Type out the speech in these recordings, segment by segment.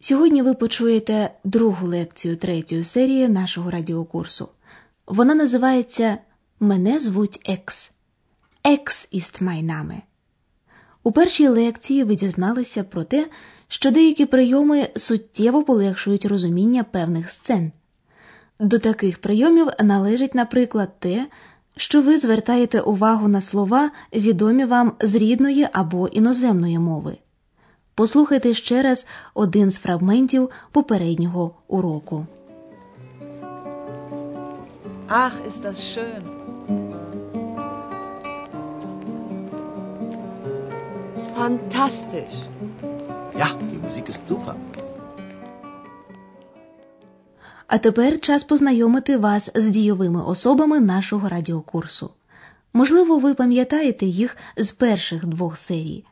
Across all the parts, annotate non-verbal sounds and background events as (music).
сьогодні ви почуєте другу лекцію третьої серії нашого радіокурсу. Вона називається Мене звуть Екс. Екс mein Name. У першій лекції ви дізналися про те, що деякі прийоми суттєво полегшують розуміння певних сцен. До таких прийомів належить, наприклад, те, що ви звертаєте увагу на слова, відомі вам з рідної або іноземної мови. Послухайте ще раз один з фрагментів попереднього уроку. Ach, ist das schön. Fantastisch. Ja, die Musik ist super. А тепер час познайомити вас з дійовими особами нашого радіокурсу. Можливо, ви пам'ятаєте їх з перших двох серій.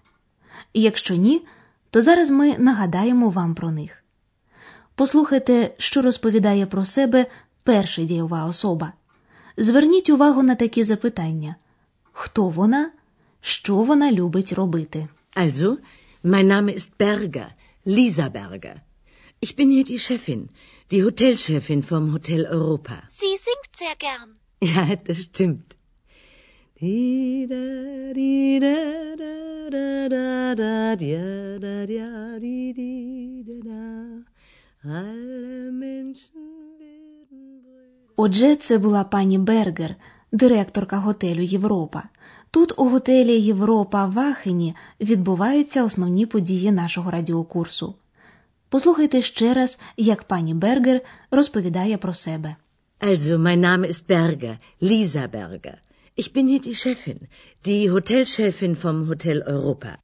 Якщо ні, то зараз ми нагадаємо вам про них. Послухайте, що розповідає про себе перша дійова особа. Зверніть увагу на такі запитання: хто вона, що вона любить робити. Also, mein Name ist Berger, Lisa Berger. Ich bin hier die Chefin, die Hotelchefin vom Hotel Europa. Sie singt sehr gern. Ja, das stimmt. Отже, це була пані Бергер, директорка готелю Європа. Тут у готелі Європа в Ахені відбуваються основні події нашого радіокурсу. Послухайте ще раз, як пані Бергер розповідає про себе. Also, mein Name ist Berger, Lisa Berger. Ich bin hier die Chefin, die Hotelchefin vom Hotel Europa.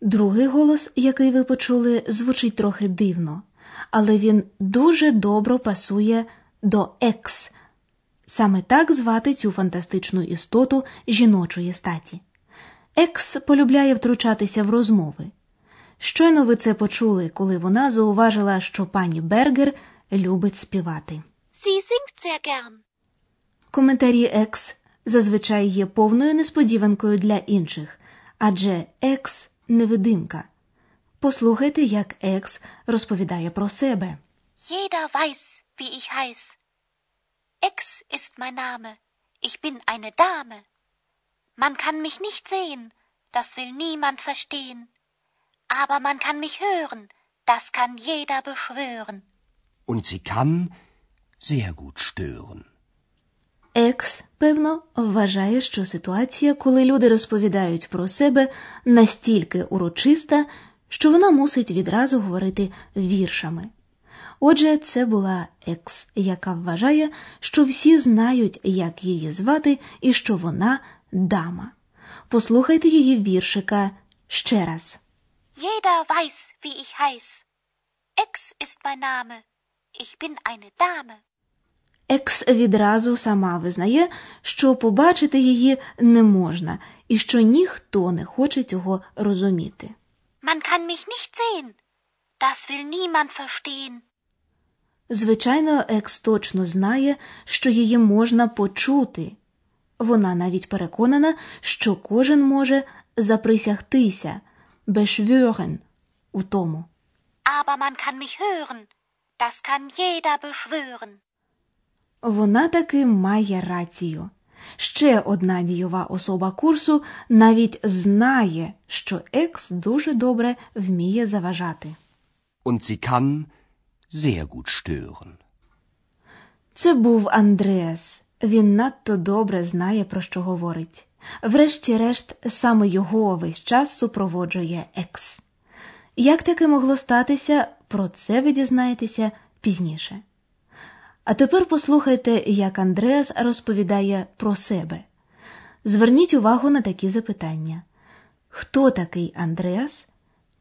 Другий голос, який ви почули, звучить трохи дивно, але він дуже добре пасує до екс. Саме так звати цю фантастичну істоту жіночої статі. Екс полюбляє втручатися в розмови. Щойно ви це почули, коли вона зауважила, що пані Бергер любить співати. Sie singt sehr gern. Коментарі екс зазвичай є повною несподіванкою для інших, адже екс невидимка. Послухайте, як екс розповідає про себе. Jeder weiß, wie ich heiß. Ex ist mein Name. Ich bin eine Dame. Man kann mich nicht sehen, das will niemand verstehen. Aber man kann mich hören, das kann jeder beschwören. Und sie kann sehr gut stören. Екс, певно, вважає, що ситуація, коли люди розповідають про себе, настільки урочиста, що вона мусить відразу говорити віршами. Отже, це була екс, яка вважає, що всі знають, як її звати, і що вона дама. Послухайте її віршика ще раз. Jeder weiß, wie ich heiß. Ex ist mein Name. Ich bin eine Dame. Екс відразу сама визнає, що побачити її не можна і що ніхто не хоче цього розуміти. Man kann mich nicht sehen. Das will niemand verstehen. Звичайно, екс точно знає, що її можна почути. Вона навіть переконана, що кожен може заприсягтися beschwören у тому. Aber man kann mich hören. Das kann jeder beschwören. Вона таки має рацію. Ще одна дієва особа курсу навіть знає, що екс дуже добре вміє заважати. Und sie kann sehr gut stören. Це був Андреас. Він надто добре знає, про що говорить. Врешті-решт, саме його весь час супроводжує екс. Як таке могло статися, про це ви дізнаєтеся пізніше. А тепер послухайте, як Андреас розповідає про себе. Зверніть увагу на такі запитання: Хто такий Андреас?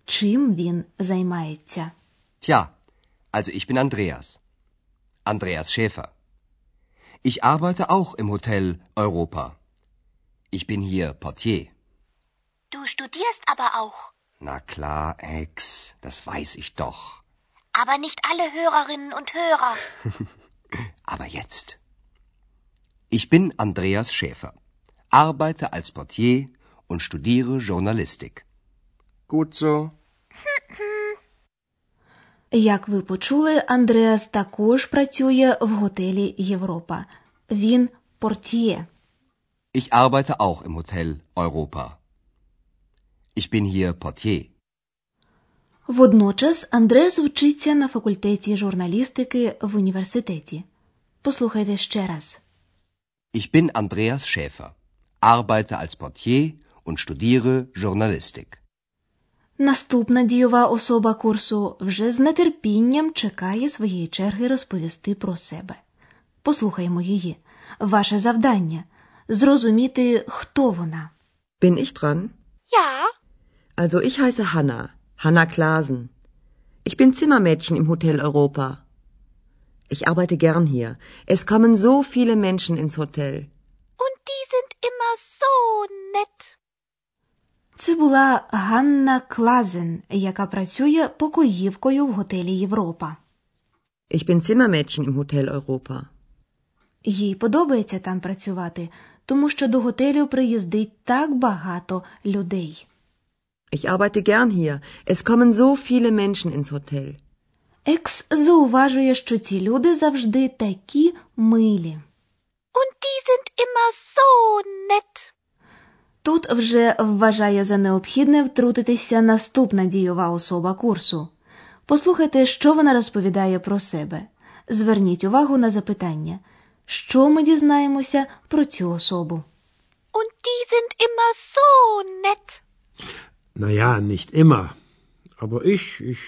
Чим він займається? Tja, also ich bin Andreas. Andreas Schäfer. Ich arbeite auch im Hotel Europa. Ich bin hier Portier. Du studierst aber auch. Na klar, Ex, das weiß ich doch. Aber nicht alle Hörerinnen und Hörer. (laughs) Aber jetzt. Ich bin Andreas Schäfer, arbeite als Portier und studiere Journalistik. Gut so. Як ви почули, Андреас також працює в готелі Європа. Він портьє. Ich arbeite auch im Hotel Europa. Ich bin hier Portier. Водночас Андреас вчиться на факультеті журналістики в університеті. Послухайте ще раз. Ich bin Andreas Schäfer, arbeite als Portier und studiere Journalistik. Наступна дієва особа курсу вже з нетерпінням чекає своєї черги розповісти про себе. Послухаймо її. Ваше завдання зрозуміти, хто вона. Bin ich dran? Ja, Also ich heiße Hanna, Hanna Klasen. Ich bin Zimmermädchen im Hotel Europa. Ich arbeite gern hier. Es kommen so viele Menschen ins Hotel. und die sind immer so nett. Це була Ганна Клазен, яка працює покоївкою в готелі Європа. Ich bin Zimmermädchen im Hotel Europa. Їй подобається там працювати, тому що до готелю приїздить так багато людей. Ich arbeite gern hier. Es kommen so viele Menschen ins Hotel. Екс зауважує, що ці люди завжди такі милі. Und die sind immer so nett. Тут вже вважає за необхідне втрутитися наступна дієва особа курсу. Послухайте, що вона розповідає про себе. Зверніть увагу на запитання, що ми дізнаємося про цю особу. Und die sind immer so nett. Naja, nicht immer. Aber ich, ich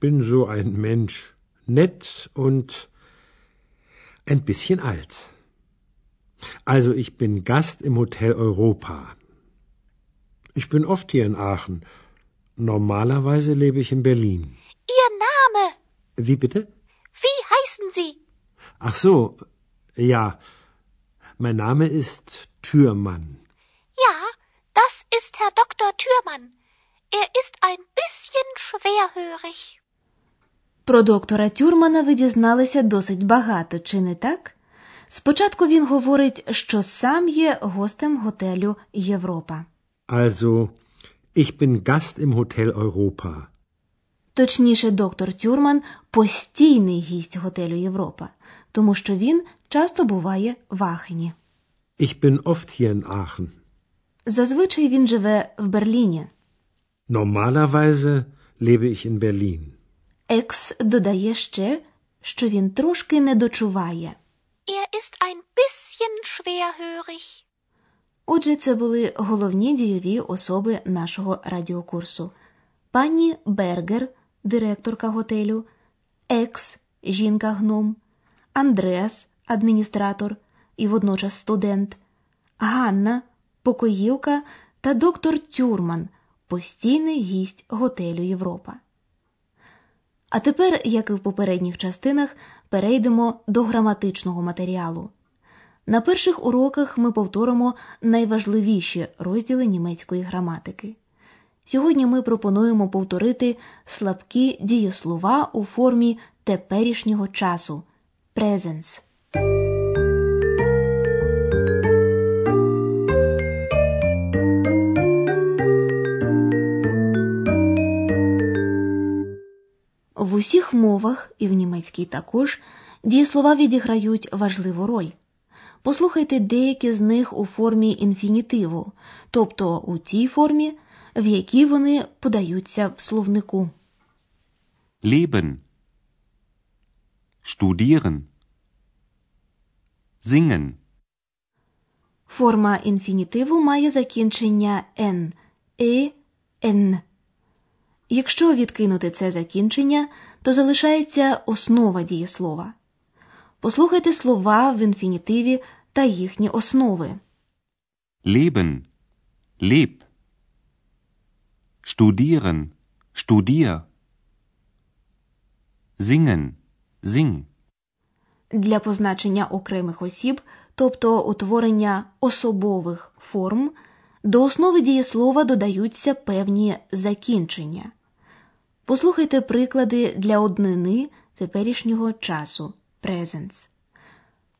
bin so ein Mensch. Nett und ein bisschen alt. Also ich bin Gast im Hotel Europa. Ich bin oft hier in Aachen. Normalerweise lebe ich in Berlin. Ihr Name. Wie bitte? Wie heißen Sie? Ach so, ja. Mein Name ist Türmann. Das ist Herr Dr. Thürmann. Er ist ein bisschen schwerhörig. Про доктора Тюрмана ви дізналися досить багато, чи не так? Спочатку він говорить, що сам є гостем готелю Європа. Also, ich bin Gast im Hotel Europa. Точніше, доктор Тюрман постійний гість готелю Європа, тому що він часто буває в Ахені. Ich bin oft hier in Aachen. Зазвичай він живе в Берліні. Normalerweise lebe ich in Berlin. Екс додає ще, що він трошки не дочуває. Er ist ein bisschen schwerhörig. Отже, це були головні дійові особи нашого радіокурсу: пані Бергер, директорка готелю, Екс, жінка гном, Андреас, адміністратор і водночас студент, Ганна, покоївка та доктор Тюрман, постійний гість готелю Європа. А тепер, як і в попередніх частинах, перейдемо до граматичного матеріалу. На перших уроках ми повторимо найважливіші розділи німецької граматики. Сьогодні ми пропонуємо повторити слабкі дієслова у формі теперішнього часу presens. Усіх мовах, і в німецькій також, дієслова відіграють важливу роль. Послухайте деякі з них у формі інфінітиву, тобто у тій формі, в якій вони подаються в словнику. Leben. Studieren. Singen. Форма інфінітиву має закінчення «н», «е», «н». Якщо відкинути це закінчення, то залишається основа дієслова. Послухайте слова в інфінітиві та їхні основи. Leben. Leb. Studieren. Studier. Singen. Sing. Для позначення окремих осіб, тобто утворення особових форм, до основи дієслова додаються певні закінчення. Послухайте приклади для однини теперішнього часу presence.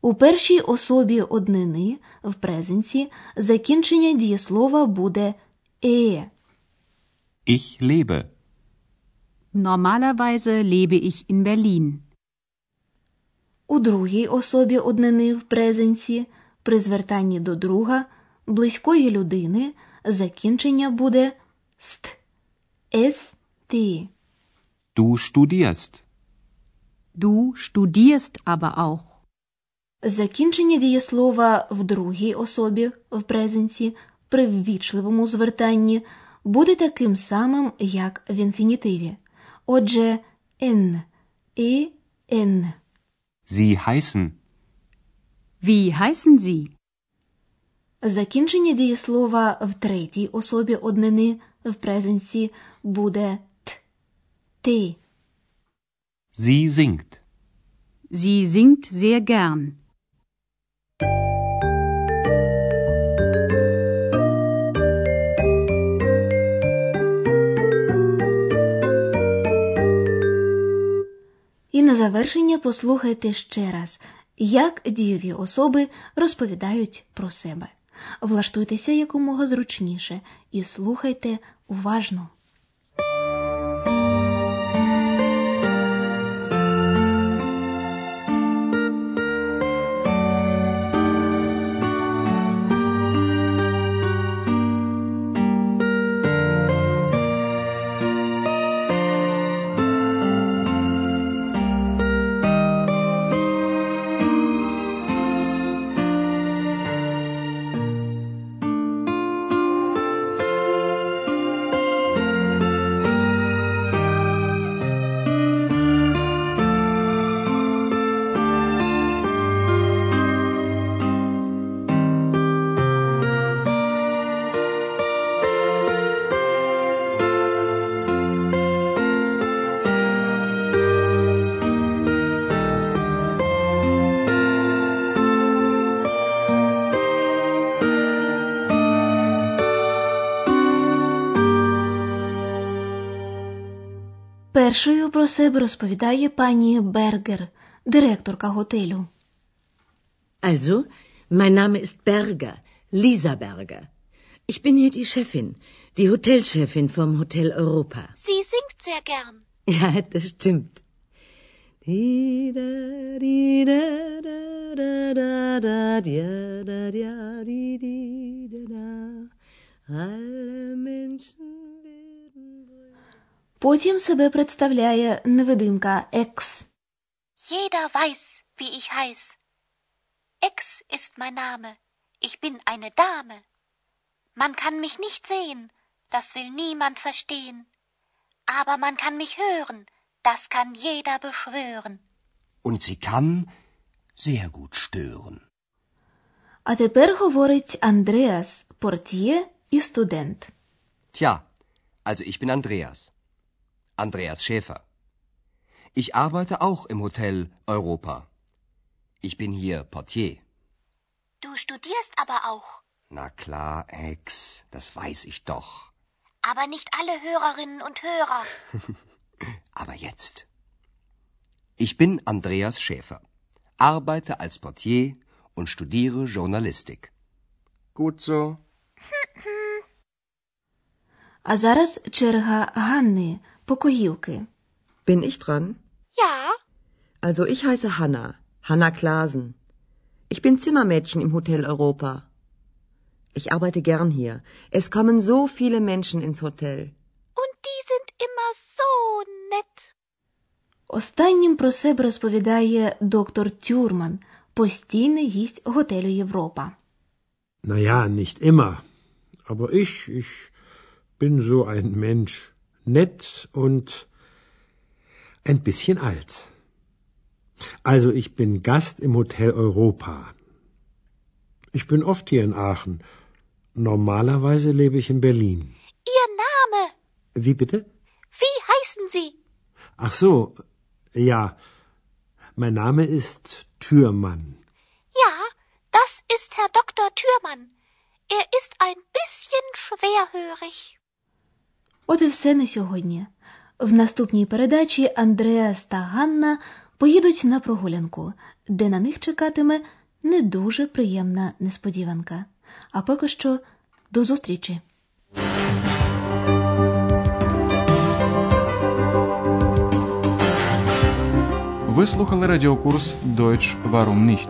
У першій особі однини в презенсі закінчення дієслова буде е. Ich lebe. Normalerweise lebe ich in Berlin. У другій особі однини в презенсі при звертанні до друга близької людини закінчення буде ст. Ес ти. Du studierst. Du studierst aber auch. Закінчення дієслова в другій особі в презенсі при ввічливому звертанні буде таким самим, як в інфінітиві. Отже, н і н. Sie heißen. Wie heißen Sie? Закінчення дієслова в третій особі однини в презенсі буде Ти. Sie singt. Sie singt sehr gern. І на завершення послухайте ще раз, як дійові особи розповідають про себе. Влаштуйтеся якомога зручніше і слухайте уважно. Першою про себе розповідає пані Бергер, директорка готелю. Also, mein Name ist Berger, Lisa Berger. Ich bin hier die Chefin, die Hotelchefin vom Hotel Europa. Sie singt sehr gern. (laughs) Ja, das stimmt. Di da Потім себе представляє невидимка Екс. Jeder weiß, wie ich heiß. Ex ist mein Name. Ich bin eine Dame. Man kann mich nicht sehen, das will niemand verstehen. Aber man kann mich hören, das kann jeder beschwören. Und sie kann sehr gut stören. А тепер говорить Андреас, портьє і студент. Tja, also ich bin Andreas. Andreas Schäfer. Ich arbeite auch im Hotel Europa. Ich bin hier Portier. Du studierst aber auch. Na klar, Ex, das weiß ich doch. Aber nicht alle Hörerinnen und Hörer. (laughs) Aber jetzt. Ich bin Andreas Schäfer, arbeite als Portier und studiere Journalistik. Gut so. А зараз черга Ганни, покоївки. Bin ich dran? Ja, Also ich heiße Hanna, Hanna Klasen. Ich bin Zimmermädchen im Hotel Europa. Ich arbeite gern hier. Es kommen so viele Menschen ins Hotel. und die sind immer so nett. Останнім про себе розповідає доктор Тюрман, постійний гість готелю Європа. Na ja, nicht immer. Aber ich, ich bin so ein Mensch. Nett und ein bisschen alt. Also ich bin Gast im Hotel Europa. Ich bin oft hier in Aachen. Normalerweise lebe ich in Berlin. Ihr Name. Wie bitte? Wie heißen Sie? Ach so, ja. Mein Name ist Türmann. Ja, das ist Herr Dr. Thürmann. Er ist ein bisschen schwerhörig. От і все на сьогодні. В наступній передачі Андреас та Ганна поїдуть на прогулянку, де на них чекатиме не дуже приємна несподіванка. А поки що до зустрічі! Ви слухали радіокурс Deutsch Warum nicht?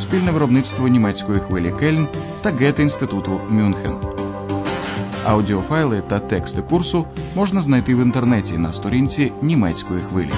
Спільне виробництво німецької хвилі Кельн та Гете-інституту Мюнхен. Аудіофайли та тексти курсу можна знайти в інтернеті на сторінці німецької хвилі.